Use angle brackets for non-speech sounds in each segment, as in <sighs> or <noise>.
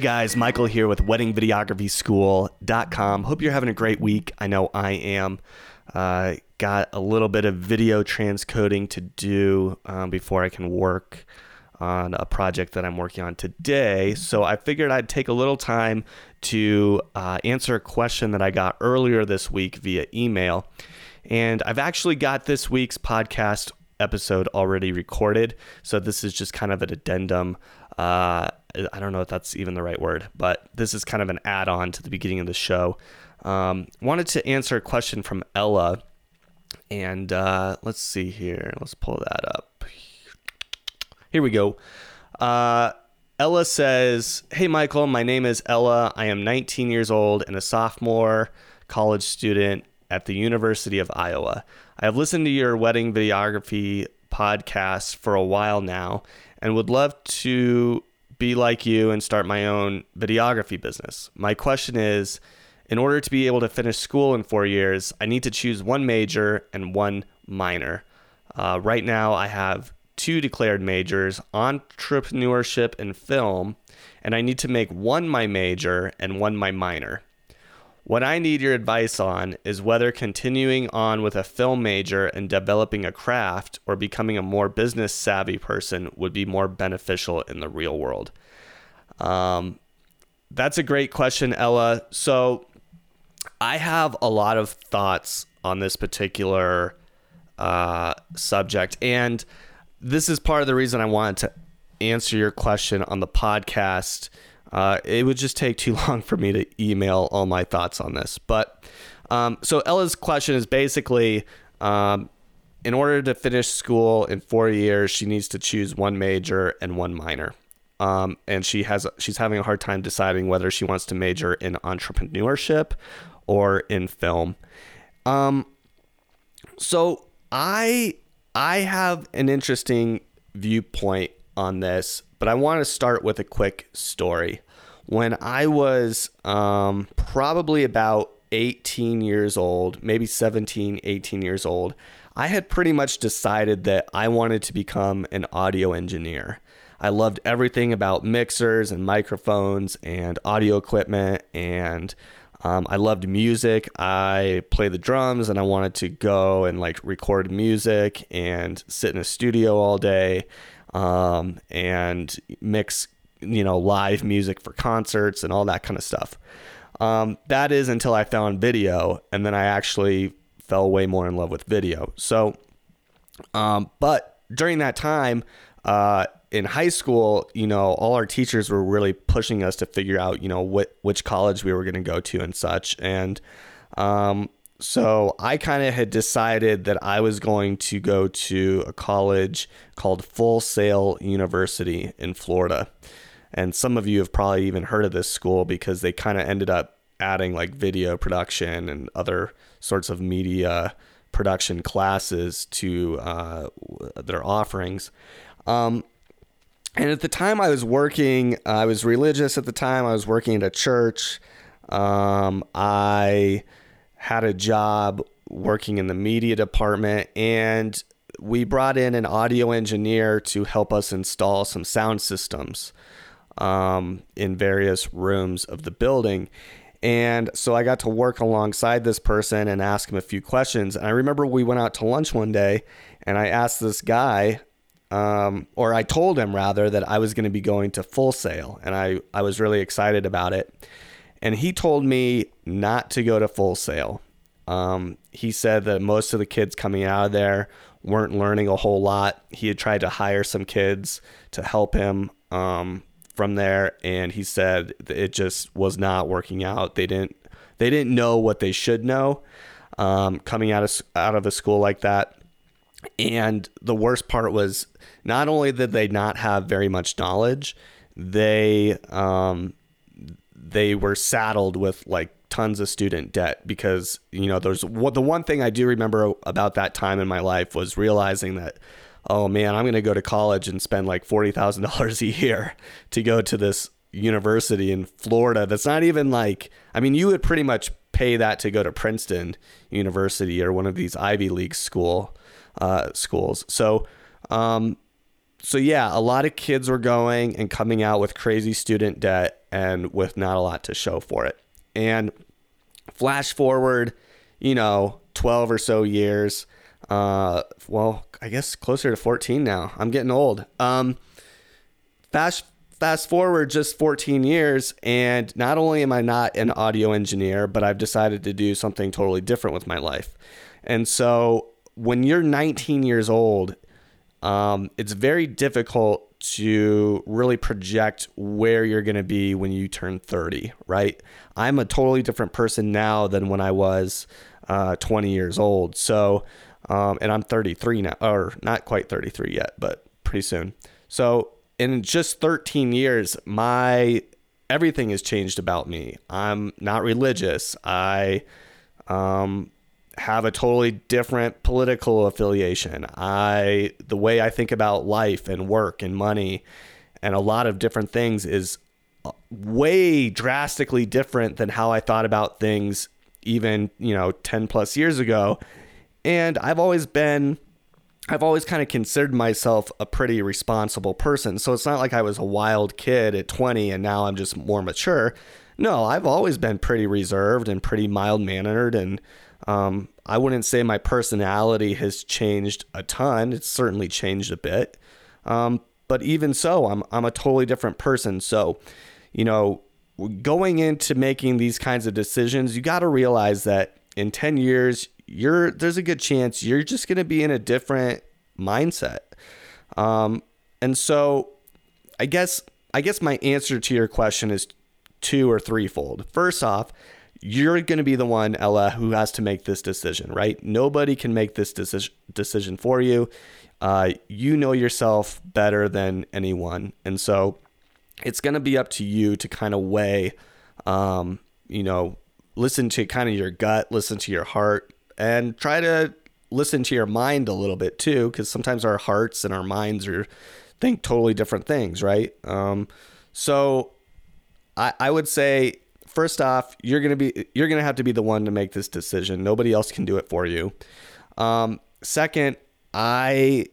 Hey guys, Michael here with WeddingVideographySchool.com. Hope you're having a great week. I know I am. Uh, got a little bit of video transcoding to do um, before I can work on a project that I'm working on today. So I figured I'd take a little time to uh, answer a question that I got earlier this week via email. And I've actually got this week's podcast episode already recorded. So this is just kind of an addendum. Uh, I don't know if that's even the right word, but this is kind of an add on to the beginning of the show. Um, wanted to answer a question from Ella. And uh, let's see here. Let's pull that up. Here we go. Uh, Ella says, Hey, Michael, my name is Ella. I am 19 years old and a sophomore college student at the University of Iowa. I have listened to your wedding videography podcast for a while now and would love to be like you and start my own videography business. My question is in order to be able to finish school in four years, I need to choose one major and one minor. Uh, right now, I have two declared majors entrepreneurship and film, and I need to make one my major and one my minor. What I need your advice on is whether continuing on with a film major and developing a craft or becoming a more business savvy person would be more beneficial in the real world. Um, that's a great question, Ella. So I have a lot of thoughts on this particular uh, subject, and this is part of the reason I wanted to answer your question on the podcast uh, it would just take too <laughs> long for me to email all my thoughts on this. But um, so Ella's question is basically um, in order to finish school in four years, she needs to choose one major and one minor. Um, and she has she's having a hard time deciding whether she wants to major in entrepreneurship or in film. Um, so I I have an interesting viewpoint on this but I want to start with a quick story. When I was um, probably about 18 years old, maybe 17, 18 years old, I had pretty much decided that I wanted to become an audio engineer. I loved everything about mixers and microphones and audio equipment, and um, I loved music. I played the drums, and I wanted to go and like record music and sit in a studio all day um, and mix you know live music for concerts and all that kind of stuff. Um, that is until I found video, and then I actually fell way more in love with video. So, um, but during that time, uh, in high school, you know, all our teachers were really pushing us to figure out, you know, what which college we were going to go to and such. And um, so I kind of had decided that I was going to go to a college called Full Sail University in Florida. And some of you have probably even heard of this school because they kind of ended up adding like video production and other sorts of media production classes to uh, their offerings. Um, and at the time I was working, I was religious at the time, I was working at a church. Um, I had a job working in the media department and we brought in an audio engineer to help us install some sound systems um, in various rooms of the building. And so I got to work alongside this person and ask him a few questions. And I remember we went out to lunch one day and I asked this guy, um, or I told him rather, that I was going to be going to Full Sail. And I, I was really excited about it. And he told me not to go to Full Sail. Um, he said that most of the kids coming out of there weren't learning a whole lot. He had tried to hire some kids to help him um, from there, and he said it just was not working out. They didn't they didn't know what they should know um, coming out of out of a school like that. And the worst part was not only did they not have very much knowledge, they um, they were saddled with like tons of student debt because you know there's what the one thing I do remember about that time in my life was realizing that oh man I'm going to go to college and spend like $40,000 a year to go to this university in Florida that's not even like I mean you would pretty much pay that to go to Princeton University or one of these Ivy League school uh, schools. So um, so yeah, a lot of kids were going and coming out with crazy student debt and with not a lot to show for it. And flash forward, you know, 12 or so years. Uh, well, I guess closer to 14 now. I'm getting old. Um, fast fast forward just 14 years, and not only am I not an audio engineer, but I've decided to do something totally different with my life. And so when you're 19 years old, um, it's very difficult to really project where you're going to be when you turn 30, right? I'm a totally different person now than when I was uh, 20 years old. So, um, and I'm 33 now, or not quite 33 yet, but pretty soon. So, in just 13 years, my everything has changed about me. I'm not religious. I um, have a totally different political affiliation. I the way I think about life and work and money and a lot of different things is uh, way drastically different than how I thought about things even, you know, 10 plus years ago. And I've always been I've always kind of considered myself a pretty responsible person. So it's not like I was a wild kid at 20 and now I'm just more mature. No, I've always been pretty reserved and pretty mild mannered. And um, I wouldn't say my personality has changed a ton. It's certainly changed a bit. Um, but even so, I'm, I'm a totally different person. So, you know, going into making these kinds of decisions, you got to realize that in 10 years, you're there's a good chance you're just going to be in a different mindset. Um, and so I guess I guess my answer to your question is two or threefold. First off, you're going to be the one, Ella, who has to make this decision, right? Nobody can make this decision decision for you. Uh, you know yourself better than anyone, and so it's going to be up to you to kind of weigh, um, you know, listen to kind of your gut, listen to your heart, and try to listen to your mind a little bit too, because sometimes our hearts and our minds are think totally different things, right? Um, so I, I would say first off, you're gonna be you're gonna have to be the one to make this decision. Nobody else can do it for you. Um, second, I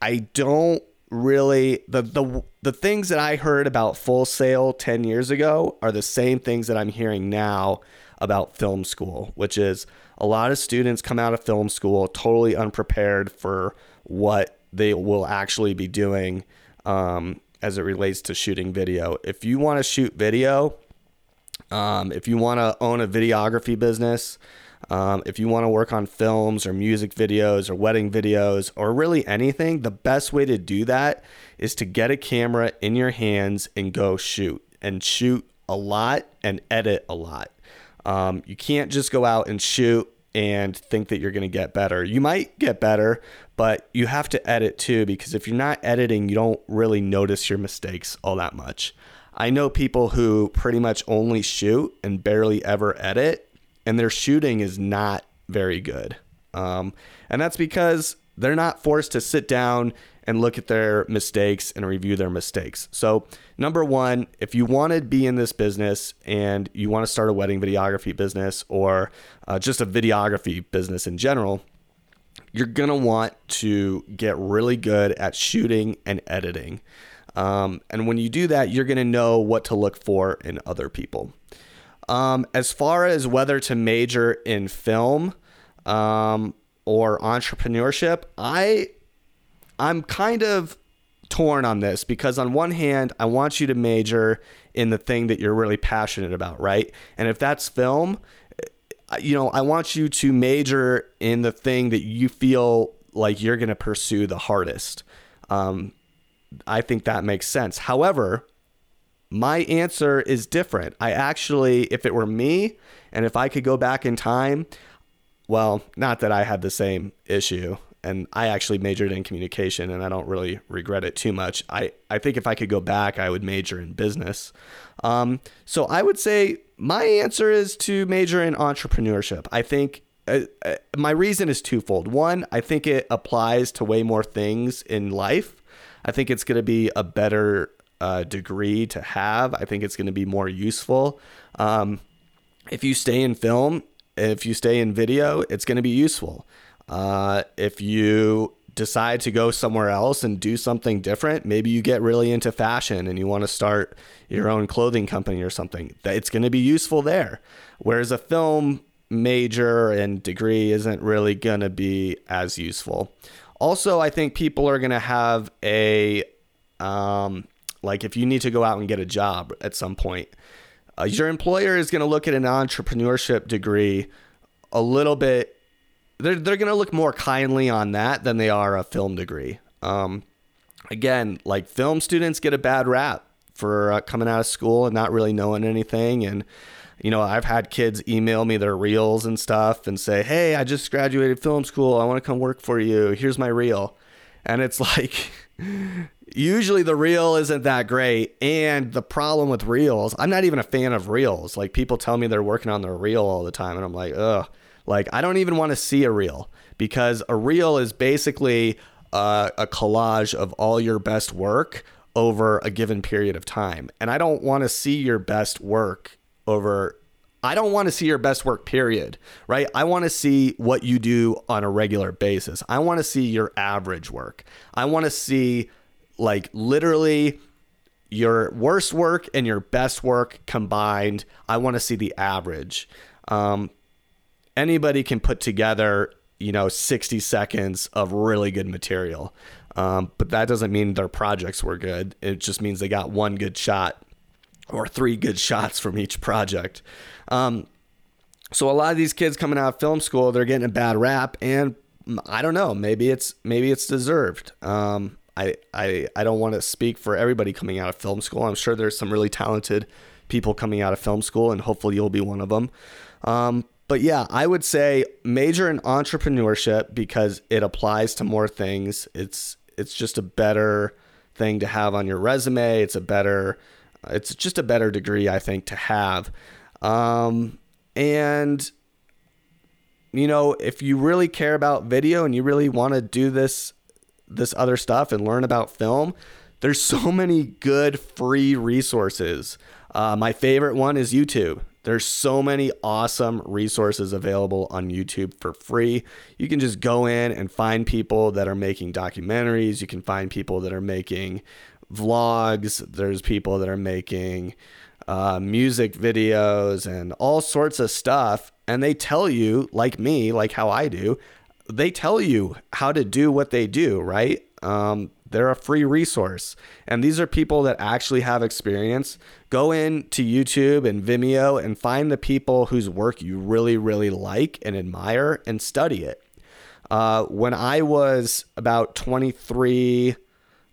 I don't really the the the things that I heard about Full Sail 10 years ago are the same things that I'm hearing now about film school, which is a lot of students come out of film school totally unprepared for what they will actually be doing um, as it relates to shooting video. If you want to shoot video, um, if you want to own a videography business, um, if you want to work on films or music videos or wedding videos or really anything, the best way to do that is to get a camera in your hands and go shoot and shoot a lot and edit a lot. Um, you can't just go out and shoot and think that you're going to get better. You might get better, but you have to edit too because if you're not editing, you don't really notice your mistakes all that much. I know people who pretty much only shoot and barely ever edit, and their shooting is not very good. Um, and that's because they're not forced to sit down and look at their mistakes and review their mistakes. So, number one, if you want to be in this business and you want to start a wedding videography business or uh, just a videography business in general, you're going to want to get really good at shooting and editing. Um, and when you do that, you're going to know what to look for in other people. Um, as far as whether to major in film um, or entrepreneurship, I I'm kind of torn on this because on one hand, I want you to major in the thing that you're really passionate about, right? And if that's film, you know, I want you to major in the thing that you feel like you're going to pursue the hardest. Um, I think that makes sense. However, my answer is different. I actually, if it were me and if I could go back in time, well, not that I had the same issue and I actually majored in communication and I don't really regret it too much. I, I think if I could go back, I would major in business. Um, so I would say my answer is to major in entrepreneurship. I think uh, uh, my reason is twofold. One, I think it applies to way more things in life. I think it's going to be a better uh, degree to have. I think it's going to be more useful. Um, if you stay in film, if you stay in video, it's going to be useful. Uh, if you decide to go somewhere else and do something different, maybe you get really into fashion and you want to start your own clothing company or something, it's going to be useful there. Whereas a film major and degree isn't really going to be as useful. Also, I think people are going to have a, um, like, if you need to go out and get a job at some point, uh, your employer is going to look at an entrepreneurship degree a little bit they're they're gonna look more kindly on that than they are a film degree. Um, again, like film students get a bad rap for uh, coming out of school and not really knowing anything. And you know, I've had kids email me their reels and stuff and say, "Hey, I just graduated film school. I want to come work for you. Here's my reel." And it's <laughs> like usually the reel isn't that great. And the problem with reels, I'm not even a fan of reels. Like people tell me they're working on their reel all the time, and I'm like, ugh. Like, I don't even want to see a reel because a reel is basically uh, a collage of all your best work over a given period of time. And I don't want to see your best work over I don't want to see your best work, period, right? I want to see what you do on a regular basis. I want to see your average work. I want to see, like, literally your worst work and your best work combined. I want to see the average. Um, anybody can put together, you know, 60 seconds of really good material. Um, but that doesn't mean their projects were good. It just means they got one good shot or three good shots from each project. Um, so a lot of these kids coming out of film school, they're getting a bad rap, and I don't know. Maybe it's maybe it's deserved. Um, I I I don't want to speak for everybody coming out of film school. I'm sure there's some really talented people coming out of film school, and hopefully you'll be one of them. Um, but yeah, I would say major in entrepreneurship because it applies to more things. It's it's just a better thing to have on your resume. It's a better it's just a better degree I think to have. Um, and you know, if you really care about video and you really want to do this this other stuff and learn about film, there's so <laughs> many good free resources. Uh, my favorite one is YouTube. There's so many awesome resources available on YouTube for free. You can just go in and find people that are making documentaries. You can find people that are making vlogs. There's people that are making uh, music videos and all sorts of stuff. And they tell you, like me, like how I do, they tell you how to do what they do, right? Um, they're a free resource. And these are people that actually have experience. Go in to YouTube and Vimeo and find the people whose work you really, really like and admire and study it. Uh, when I was about 23,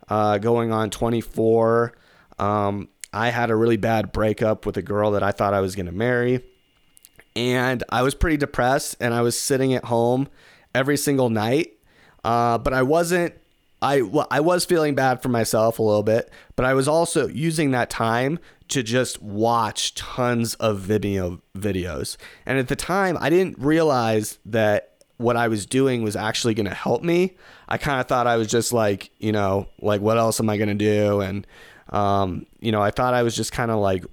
uh, going on 24, um, I had a really bad breakup with a girl that I thought I was going to marry. And I was pretty depressed and I was sitting at home every single night. Uh, but I wasn't I well, I was feeling bad for myself a little bit, but I was also using that time to just watch tons of Vimeo videos. And at the time, I didn't realize that what I was doing was actually going to help me. I kind of thought I was just like, you know, like what else am I going to do? And um, you know, I thought I was just kind of like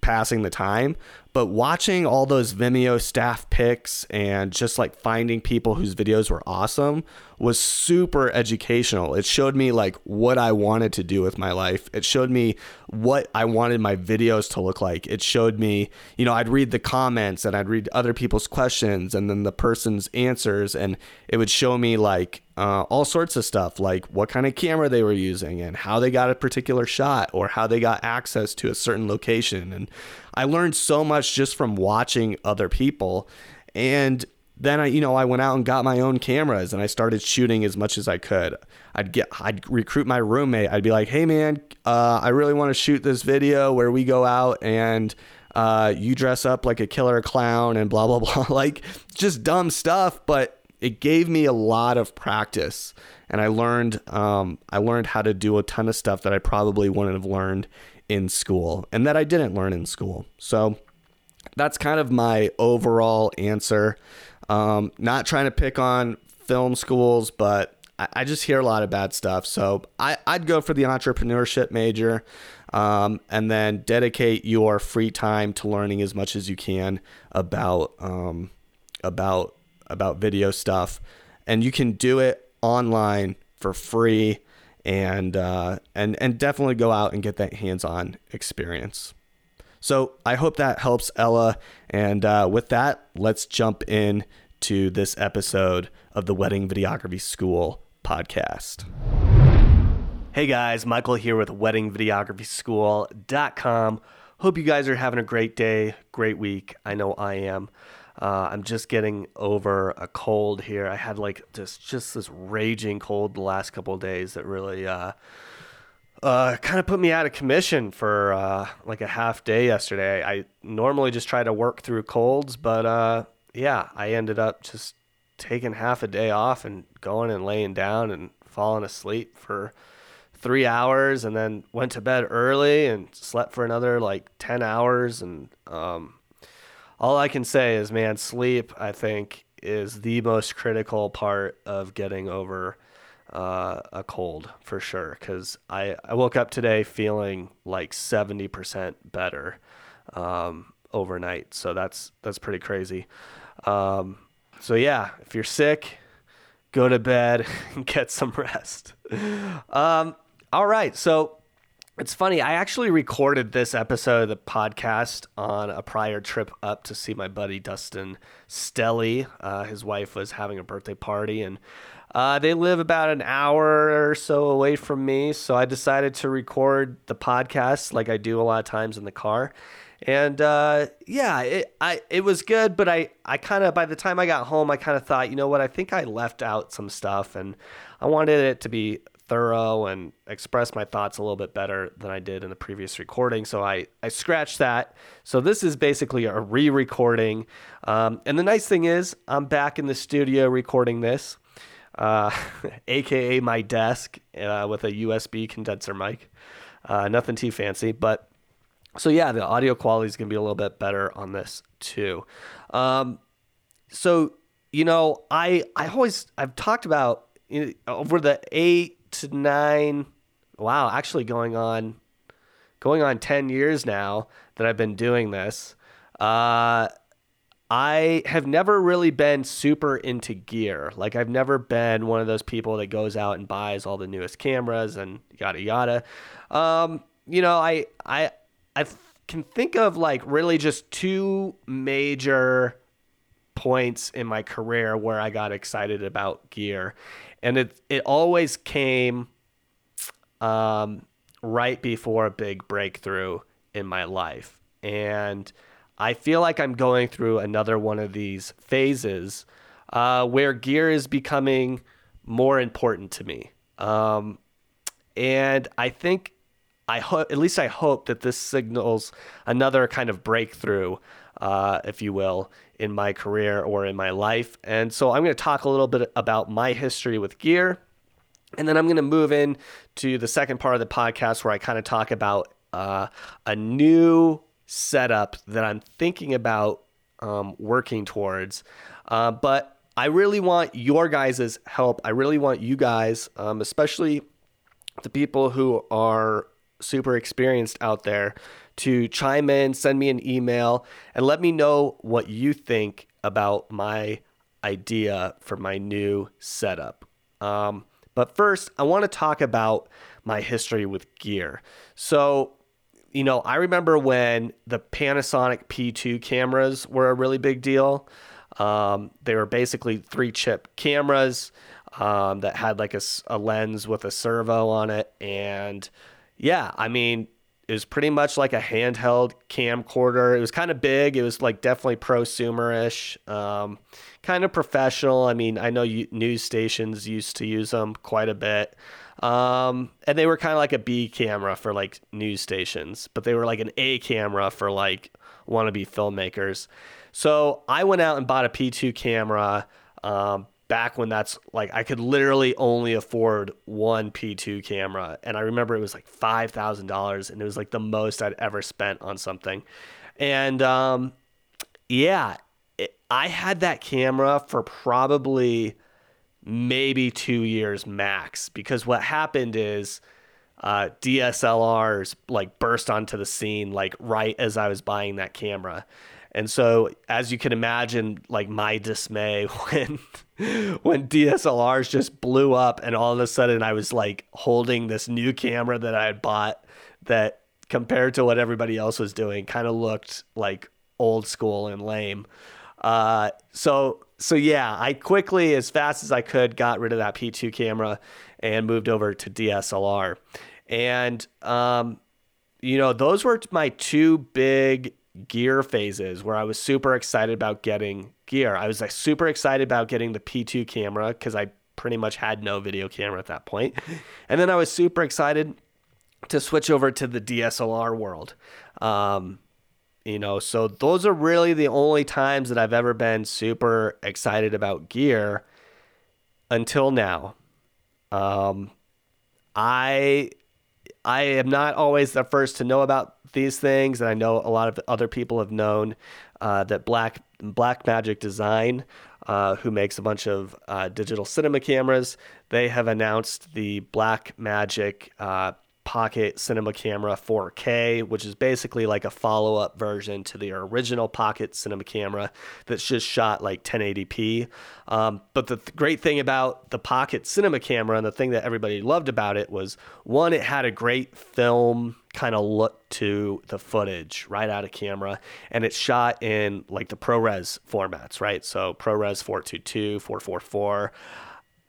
passing the time. But watching all those Vimeo staff picks and just like finding people whose videos were awesome was super educational. It showed me like what I wanted to do with my life. It showed me what I wanted my videos to look like. It showed me, you know, I'd read the comments and I'd read other people's questions and then the person's answers, and it would show me like uh, all sorts of stuff, like what kind of camera they were using and how they got a particular shot or how they got access to a certain location. And I learned so much just from watching other people. And then I, you know, I went out and got my own cameras and I started shooting as much as I could. I'd get, I'd recruit my roommate. I'd be like, "Hey, man, uh, I really want to shoot this video where we go out and uh, you dress up like a killer clown and blah blah <laughs> blah." like just dumb stuff, but it gave me a lot of practice, and I learned, um, I learned how to do a ton of stuff that I probably wouldn't have learned in school, and that I didn't learn in school. So that's kind of my overall answer. Um, not trying to pick on film schools, but I, I, just hear a lot of bad stuff. So I, would go for the entrepreneurship major um, and then dedicate your free time to learning as much as you can about um, about about video stuff. And you can do it online for free and uh, and and definitely go out and get that hands-on experience. So I hope that helps Ella. And uh, with that, let's jump in to this episode of the Wedding Videography School podcast. Hey guys, Michael here with weddingvideographyschool.com. Hope you guys are having a great day, great week. I know I am. Uh, I'm just getting over a cold here. I had like just just this raging cold the last couple of days that really uh, uh, kind of put me out of commission for uh, like a half day yesterday. I normally just try to work through colds, but uh, yeah, I ended up just taking half a day off and going and laying down and falling asleep for three hours, and then went to bed early and slept for another like ten hours, and um, all I can say is, man, sleep, I think, is the most critical part of getting over uh, a cold for sure. Because I, I woke up today feeling like 70% better um, overnight. So that's, that's pretty crazy. Um, so, yeah, if you're sick, go to bed <laughs> and get some rest. <laughs> Um, all right. So, it's funny. I actually recorded this episode of the podcast on a prior trip up to see my buddy Dustin Stelly. Uh, his wife was having a birthday party, and uh, they live about an hour or so away from me. So I decided to record the podcast like I do a lot of times in the car. And uh, yeah, it I it was good, but I I kind of by the time I got home, I kind of thought, you know what, I think I left out some stuff, and I wanted it to be thorough and express my thoughts a little bit better than I did in the previous recording. So I, I scratched that. So this is basically a re recording. Um, and the nice thing is, I'm back in the studio recording this, uh, <laughs> aka my desk uh, with a USB condenser mic. Uh, nothing too fancy, but so yeah, the audio quality is going to be a little bit better on this too. Um, so you know, I I always I've talked about you know, over the eight to nine, wow, actually going on, going on 10 years now that I've been doing this. Uh, I have never really been super into gear. Like I've never been one of those people that goes out and buys all the newest cameras and yada yada. Um, you know, I I I can think of like really just two major points in my career where I got excited about gear. And it it always came um, right before a big breakthrough in my life, and I feel like I'm going through another one of these phases uh, where gear is becoming more important to me, um, and I think I hope, at least I hope that this signals another kind of breakthrough, uh, if you will, in my career or in my life. And so I'm going to talk a little bit about my history with gear. And then I'm going to move in to the second part of the podcast where I kind of talk about uh, a new setup that I'm thinking about um, working towards. Uh, but I really want your guys' help. I really want you guys, um, especially the people who are super experienced out there, to chime in, send me an email, and let me know what you think about my idea for my new setup. Um, but first, I want to talk about my history with gear. So, you know, I remember when the Panasonic P2 cameras were a really big deal. Um, they were basically three chip cameras um, that had like a, a lens with a servo on it. And yeah, I mean, it was pretty much like a handheld camcorder. It was kind of big. It was like definitely prosumerish, um, kind of professional. I mean, I know you, news stations used to use them quite a bit. Um, and they were kind of like a B camera for like news stations, but they were like an A camera for like wannabe filmmakers. So I went out and bought a P2 camera. Um, back when that's like I could literally only afford one P2 camera. And I remember it was like $5,000 and it was like the most I'd ever spent on something. And um, yeah, it, I had that camera for probably maybe two years max because what happened is uh, DSLRs like burst onto the scene like right as I was buying that camera. And so, as you can imagine, like my dismay <laughs> when when DSLRs just blew up, and all of a sudden I was like holding this new camera that I had bought that compared to what everybody else was doing kind of looked like old school and lame. Uh, so so yeah, I quickly, as fast as I could, got rid of that P2 camera and moved over to DSLR. And um, you know, those were my two big gear phases where I was super excited about getting gear. I was like super excited about getting the P2 camera because I pretty much had no video camera at that point. <laughs> And then I was super excited to switch over to the DSLR world. Um, you know, so those are really the only times that I've ever been super excited about gear until now. Um, I I am not always the first to know about these things, and I know a lot of other people have known uh, that Black Blackmagic Design, uh, who makes a bunch of uh, digital cinema cameras, they have announced the Blackmagic uh, Pocket Cinema Camera 4K, which is basically like a follow up version to the original Pocket Cinema Camera that's just shot like 1080p. Um, but the th- great thing about the Pocket Cinema Camera and the thing that everybody loved about it was one, it had a great film kind of look to the footage right out of camera and it's shot in like the ProRes formats, right? So ProRes 422, 444.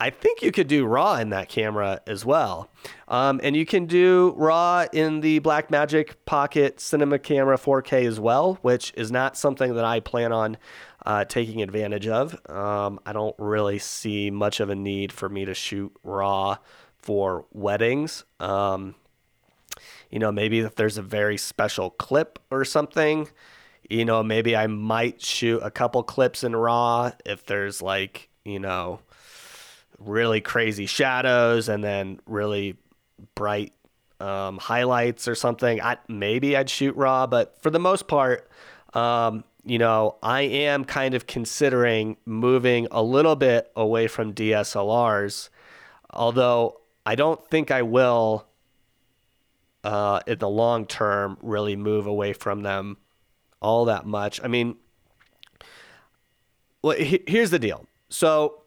I think you could do RAW in that camera as well. Um, and you can do RAW in the Blackmagic Pocket Cinema Camera 4K as well, which is not something that I plan on uh, taking advantage of. Um, I don't really see much of a need for me to shoot RAW for weddings. Um, you know, maybe if there's a very special clip or something, you know, maybe I might shoot a couple clips in RAW if there's like, you know, really crazy shadows and then really bright um, highlights or something. I maybe I'd shoot raw, but for the most part, um, you know, I am kind of considering moving a little bit away from DSLRs, although I don't think I will. Uh, in the long term, really move away from them all that much. I mean, well, here's the deal. So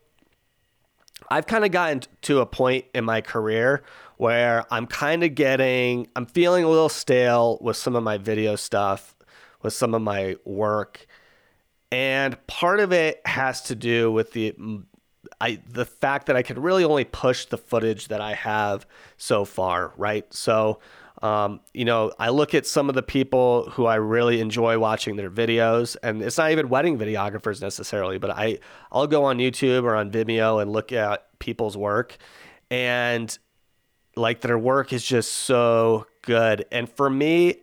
I've kind of gotten to a point in my career where I'm kind of getting, I'm feeling a little stale with some of my video stuff, with some of my work. And part of it has to do with the I the fact that I can really only push the footage that I have so far, right? So um, you know, I look at some of the people who I really enjoy watching their videos, and it's not even wedding videographers necessarily, but I I'll go on YouTube or on Vimeo and look at people's work, and like their work is just so good. And for me,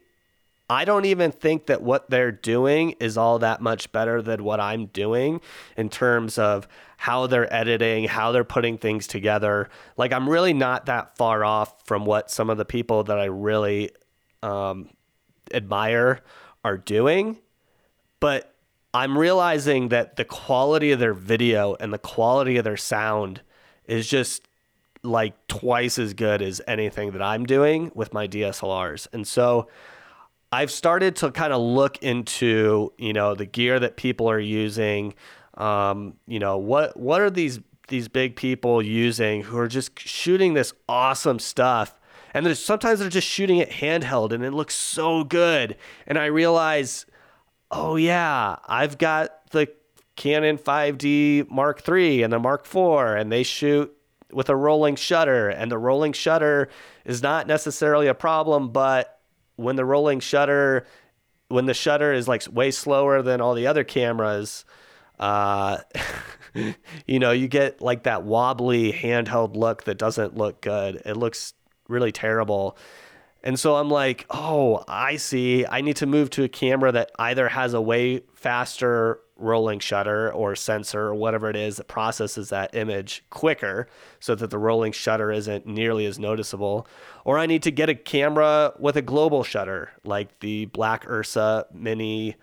I don't even think that what they're doing is all that much better than what I'm doing in terms of how they're editing, how they're putting things together. Like, I'm really not that far off from what some of the people that I really um, admire are doing. But I'm realizing that the quality of their video and the quality of their sound is just like twice as good as anything that I'm doing with my DSLRs. And so, I've started to kind of look into, you know, the gear that people are using. Um, you know, what what are these these big people using who are just shooting this awesome stuff? And there's sometimes they're just shooting it handheld and it looks so good. And I realize, oh yeah, I've got the Canon 5D Mark III and the Mark IV, and they shoot with a rolling shutter. And the rolling shutter is not necessarily a problem, but when the rolling shutter when the shutter is like way slower than all the other cameras uh, <laughs> you know you get like that wobbly handheld look that doesn't look good it looks really terrible and so i'm like oh i see i need to move to a camera that either has a way faster rolling shutter or sensor or whatever it is that processes that image quicker so that the rolling shutter isn't nearly as noticeable. Or I need to get a camera with a global shutter like the Black Ursa Mini.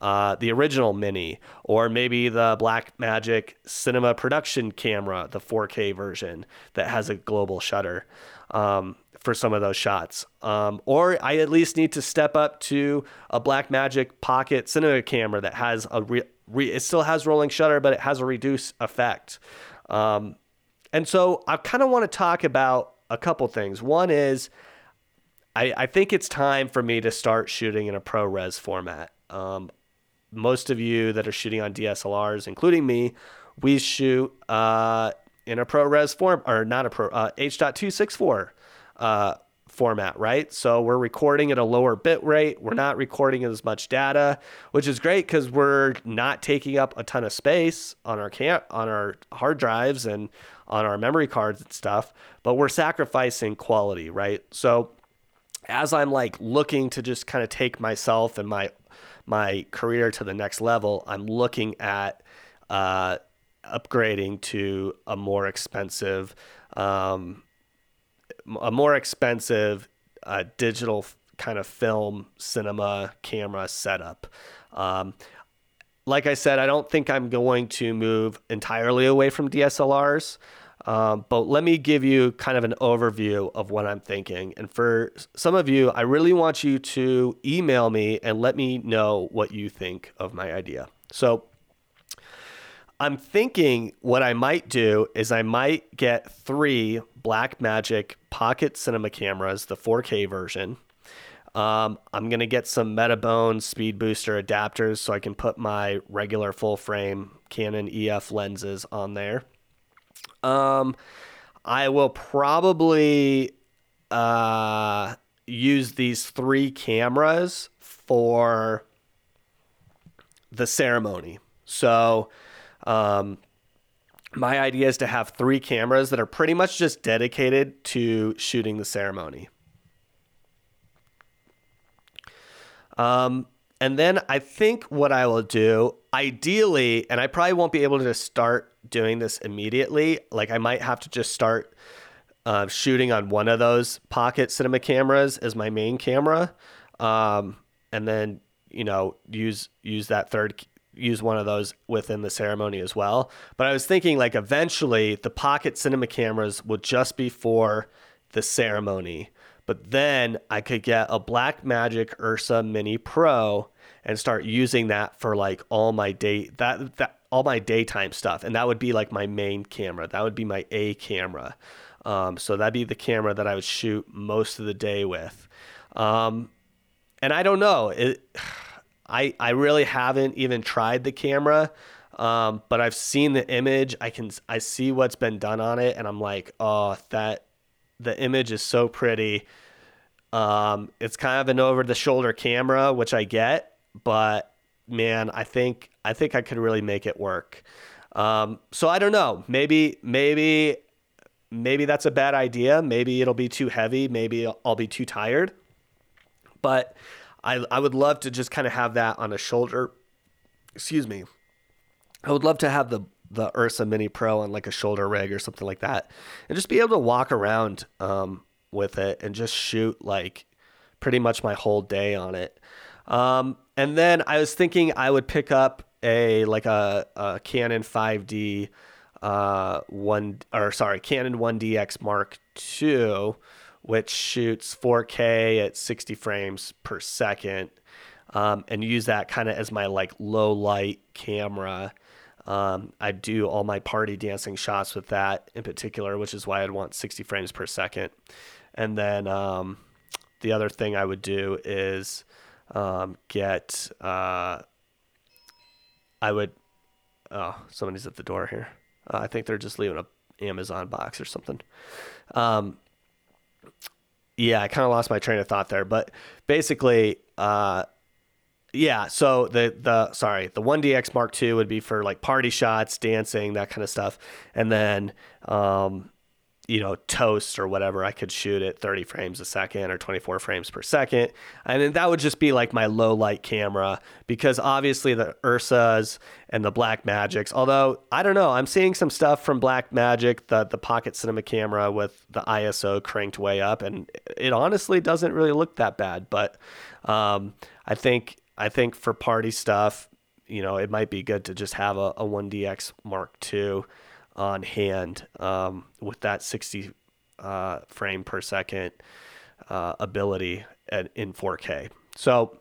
Uh, the original Mini, or maybe the Blackmagic Cinema Production camera, the 4K version that has a global shutter. Um, for some of those shots. Um, or I at least need to step up to a Blackmagic Pocket cinema camera that has a re- re- it still has rolling shutter, but it has a reduced effect. Um, and so I kind of want to talk about a couple things. One is I, I think it's time for me to start shooting in a ProRes format. Um, most of you that are shooting on DSLRs, including me, we shoot uh, in a ProRes form or not a Pro uh, H.264 uh, format, right? So we're recording at a lower bit rate. We're not recording as much data, which is great because we're not taking up a ton of space on our cam- on our hard drives and on our memory cards and stuff. But we're sacrificing quality, right? So as I'm like looking to just kind of take myself and my my career to the next level, I'm looking at uh, upgrading to a more expensive um, a more expensive uh, digital kind of film cinema camera setup. Um, like I said, I don't think I'm going to move entirely away from DSLRs. Um, but let me give you kind of an overview of what I'm thinking. And for some of you, I really want you to email me and let me know what you think of my idea. So I'm thinking what I might do is I might get three Blackmagic Pocket Cinema cameras, the 4K version. Um, I'm gonna get some Metabone speed booster adapters so I can put my regular full frame Canon EF lenses on there. Um, I will probably uh, use these three cameras for the ceremony. So um, my idea is to have three cameras that are pretty much just dedicated to shooting the ceremony. Um, and then I think what I will do, ideally, and I probably won't be able to start doing this immediately. Like I might have to just start uh, shooting on one of those pocket cinema cameras as my main camera, um, and then you know use use that third use one of those within the ceremony as well. But I was thinking like eventually the pocket cinema cameras would just be for the ceremony. But then I could get a Blackmagic Ursa Mini Pro and start using that for like all my day that that all my daytime stuff, and that would be like my main camera. That would be my A camera. Um, so that'd be the camera that I would shoot most of the day with. Um, and I don't know it. <sighs> I, I really haven't even tried the camera, um, but I've seen the image. I can I see what's been done on it, and I'm like, oh, that the image is so pretty. Um, it's kind of an over the shoulder camera, which I get, but man, I think I think I could really make it work. Um, so I don't know. Maybe maybe maybe that's a bad idea. Maybe it'll be too heavy. Maybe I'll be too tired. But I, I would love to just kind of have that on a shoulder. Excuse me. I would love to have the the Ursa Mini Pro on like a shoulder rig or something like that, and just be able to walk around um, with it and just shoot like pretty much my whole day on it. Um, and then I was thinking I would pick up a like a, a Canon 5D uh, one or sorry Canon 1DX Mark II which shoots 4K at 60 frames per second, um, and use that kind of as my like low light camera. Um, I do all my party dancing shots with that in particular, which is why I'd want 60 frames per second. And then um, the other thing I would do is um, get, uh, I would, oh, somebody's at the door here. Uh, I think they're just leaving a Amazon box or something. Um, yeah, I kind of lost my train of thought there, but basically, uh, yeah. So the the sorry, the 1DX Mark II would be for like party shots, dancing, that kind of stuff, and then um, you know, toast or whatever, I could shoot at 30 frames a second or 24 frames per second. And then that would just be like my low light camera because obviously the Ursas and the Blackmagics, although I don't know, I'm seeing some stuff from Blackmagic, the, the pocket cinema camera with the ISO cranked way up. And it honestly doesn't really look that bad. But um, I think, I think for party stuff, you know, it might be good to just have a, a 1DX Mark II on hand um, with that 60 uh, frame per second uh, ability at, in 4K. So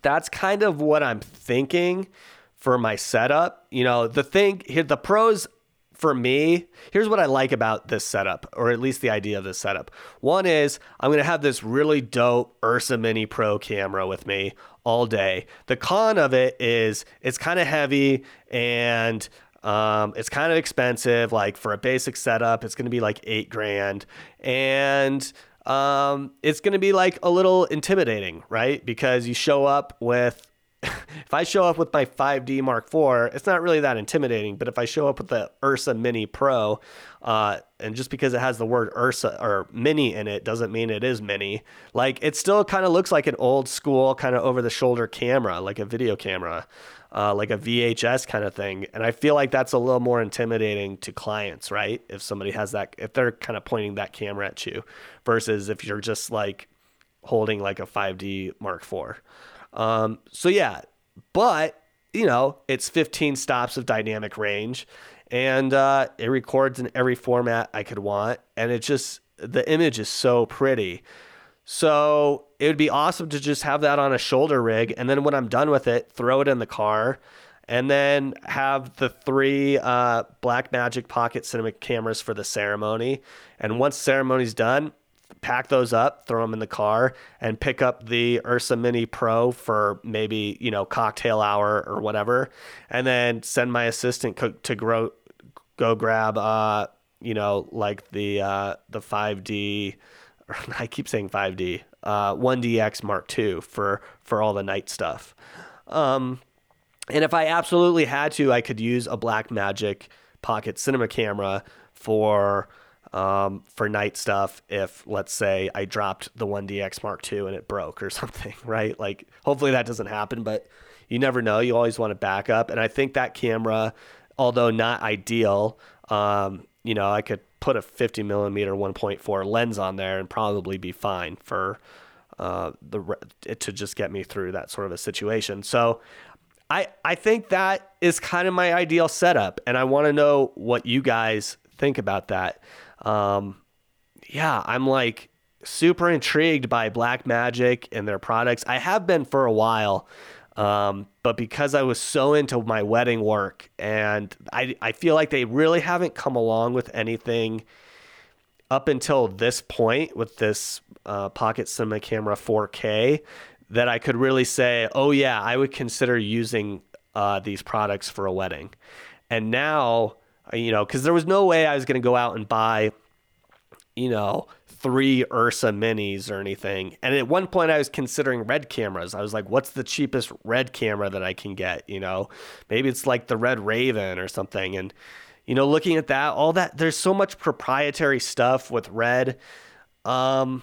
that's kind of what I'm thinking for my setup. You know, the thing here, the pros for me, here's what I like about this setup, or at least the idea of this setup. One is I'm going to have this really dope Ursa Mini Pro camera with me all day. The con of it is it's kind of heavy and um, it's kind of expensive. Like for a basic setup, it's going to be like eight grand. And um, it's going to be like a little intimidating, right? Because you show up with <laughs> if I show up with my 5D Mark IV, it's not really that intimidating. But if I show up with the Ursa Mini Pro, uh, and just because it has the word Ursa or Mini in it doesn't mean it is Mini. Like it still kind of looks like an old school kind of over the shoulder camera, like a video camera, uh, like a VHS kind of thing. And I feel like that's a little more intimidating to clients, right? If somebody has that, if they're kind of pointing that camera at you, versus if you're just like holding like a 5D Mark IV. Um, so yeah, but you know, it's 15 stops of dynamic range and uh, it records in every format I could want. And it just, the image is so pretty. So it would be awesome to just have that on a shoulder rig. And then when I'm done with it, throw it in the car and then have the three uh, Blackmagic Pocket Cinema cameras for the ceremony. And once ceremony's done, pack those up, throw them in the car, and pick up the Ursa Mini Pro for maybe you know cocktail hour or whatever, and then send my assistant co- to grow, go grab uh you know like the uh the 5D. <laughs> I keep saying 5D, uh, 1DX Mark II for for all the night stuff. Um, and if I absolutely had to, I could use a Blackmagic Pocket Cinema camera for um, for night stuff if let's say I dropped the 1DX Mark II and it broke or <laughs> something, right? Like hopefully that doesn't happen, but you never know. You always want to back up. And I think that camera, although not ideal, um, you know, I could put a 50 millimeter 1.4 lens on there and probably be fine for uh, the to just get me through that sort of a situation. So I I think that is kind of my ideal setup, and I want to know what you guys think about that um, yeah, I'm like super intrigued by Blackmagic and their products. I have been for a while. Um, but because I was so into my wedding work and I, I feel like they really haven't come along with anything up until this point with this uh, Pocket Cinema Camera 4K that I could really say, oh, yeah, I would consider using uh, these products for a wedding. And now you know, because there was no way I was going to go out and buy, you know, three Ursa minis or anything. And at one point, I was considering red cameras. I was like, what's the cheapest red camera that I can get? You know, maybe it's like the Red Raven or something. And, you know, looking at that, all that, there's so much proprietary stuff with red. Um,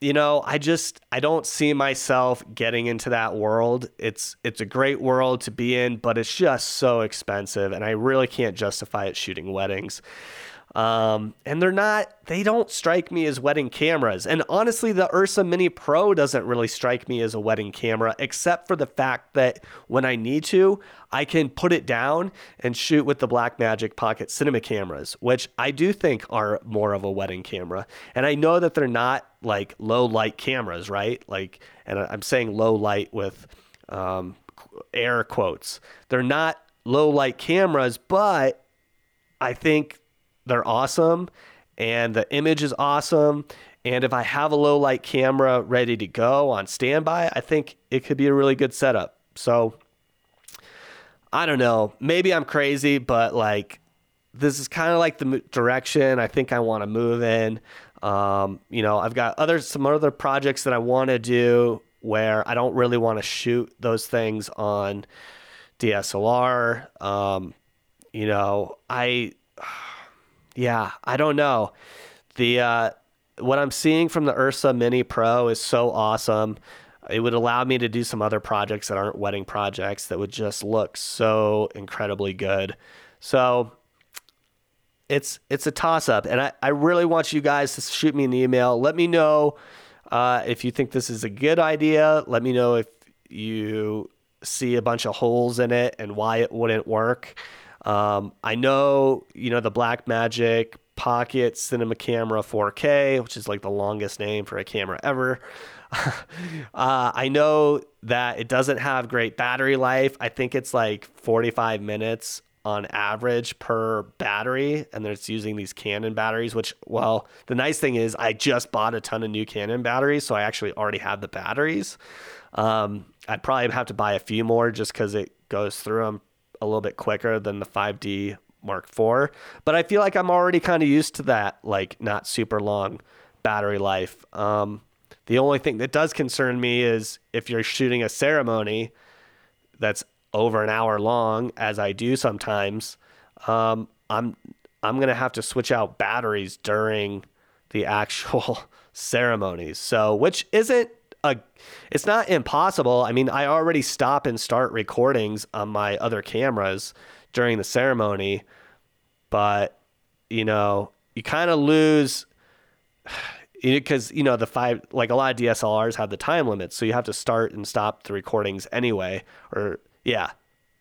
you know, I just I don't see myself getting into that world. It's it's a great world to be in, but it's just so expensive and I really can't justify it shooting weddings. Um, and they're not, they don't strike me as wedding cameras. And honestly, the Ursa Mini Pro doesn't really strike me as a wedding camera, except for the fact that when I need to, I can put it down and shoot with the Blackmagic Pocket Cinema cameras, which I do think are more of a wedding camera. And I know that they're not like low light cameras, right? Like, and I'm saying low light with um, air quotes. They're not low light cameras, but I think they're awesome and the image is awesome. And if I have a low light camera ready to go on standby, I think it could be a really good setup. So I don't know. Maybe I'm crazy, but like this is kind of like the direction I think I want to move in. Um, you know, I've got other some other projects that I want to do where I don't really want to shoot those things on DSLR. Um, you know, I yeah, I don't know. The uh, what I'm seeing from the Ursa Mini Pro is so awesome. It would allow me to do some other projects that aren't wedding projects that would just look so incredibly good. So it's it's a toss up, and I, I really want you guys to shoot me an email. Let me know uh, if you think this is a good idea. Let me know if you see a bunch of holes in it and why it wouldn't work. Um, I know, you know, the Blackmagic Pocket Cinema Camera 4K, which is like the longest name for a camera ever. <laughs> uh, I know that it doesn't have great battery life. I think it's like 45 minutes on average per battery, and then it's using these Canon batteries. Which, well, the nice thing is I just bought a ton of new Canon batteries, so I actually already have the batteries. Um, I'd probably have to buy a few more just because it goes through them a little bit quicker than the 5D Mark IV. But I feel like I'm already kind of used to that, like not super long battery life. Um, the only thing that does concern me is if you're shooting a ceremony that's over an hour long, as I do sometimes, um, I'm I'm gonna have to switch out batteries during the <laughs> actual ceremonies. So, which isn't a, it's not impossible. I mean, I already stop and start recordings on my other cameras during the ceremony, but you know, you kind of lose <sighs> because you know the five like a lot of DSLRs have the time limit, so you have to start and stop the recordings anyway, or yeah,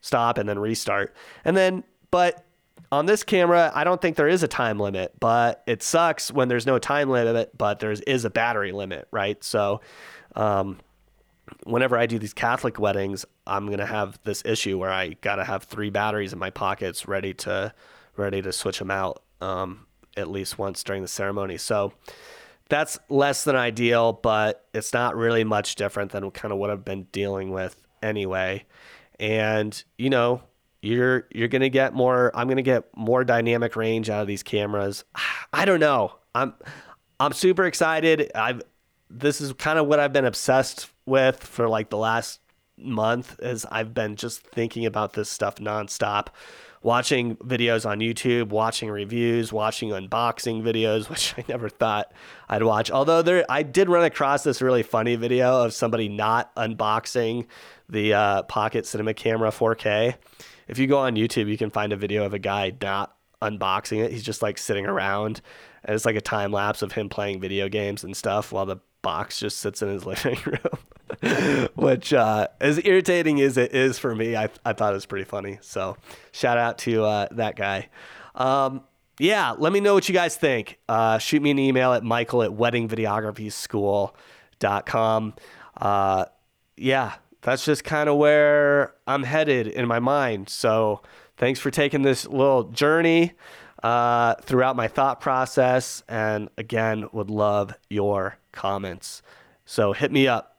stop and then restart, and then but on this camera, I don't think there is a time limit, but it sucks when there's no time limit, but there is a battery limit, right? So, um, whenever I do these Catholic weddings, I'm gonna have this issue where I gotta have three batteries in my pockets ready to ready to switch them out um, at least once during the ceremony. So that's less than ideal, but it's not really much different than kind of what I've been dealing with anyway. And you know, you're you're gonna get more. I'm gonna get more dynamic range out of these cameras. <sighs> I don't know. I'm I'm super excited. I've this is kind of what I've been obsessed with for like the last month. Is I've been just thinking about this stuff nonstop watching videos on YouTube, watching reviews, watching unboxing videos, <laughs> which I never thought I'd watch. Although there, I did run across this really funny video of somebody not unboxing the uh, Pocket Cinema Camera 4K. If you go on YouTube, you can find a video of a guy not unboxing it. He's just like sitting around, and it's like a time lapse of him playing video games and stuff while the box just sits in his <laughs> living room, which uh, as irritating as it is for me, I, I thought it was pretty funny. So shout out to uh, that guy. Um, yeah, let me know what you guys think. Uh, shoot me an email at michael at weddingvideographyschool.com. Uh, yeah, that's just kind of where I'm headed in my mind. So thanks for taking this little journey uh, throughout my thought process. And again, would love your comments. So hit me up.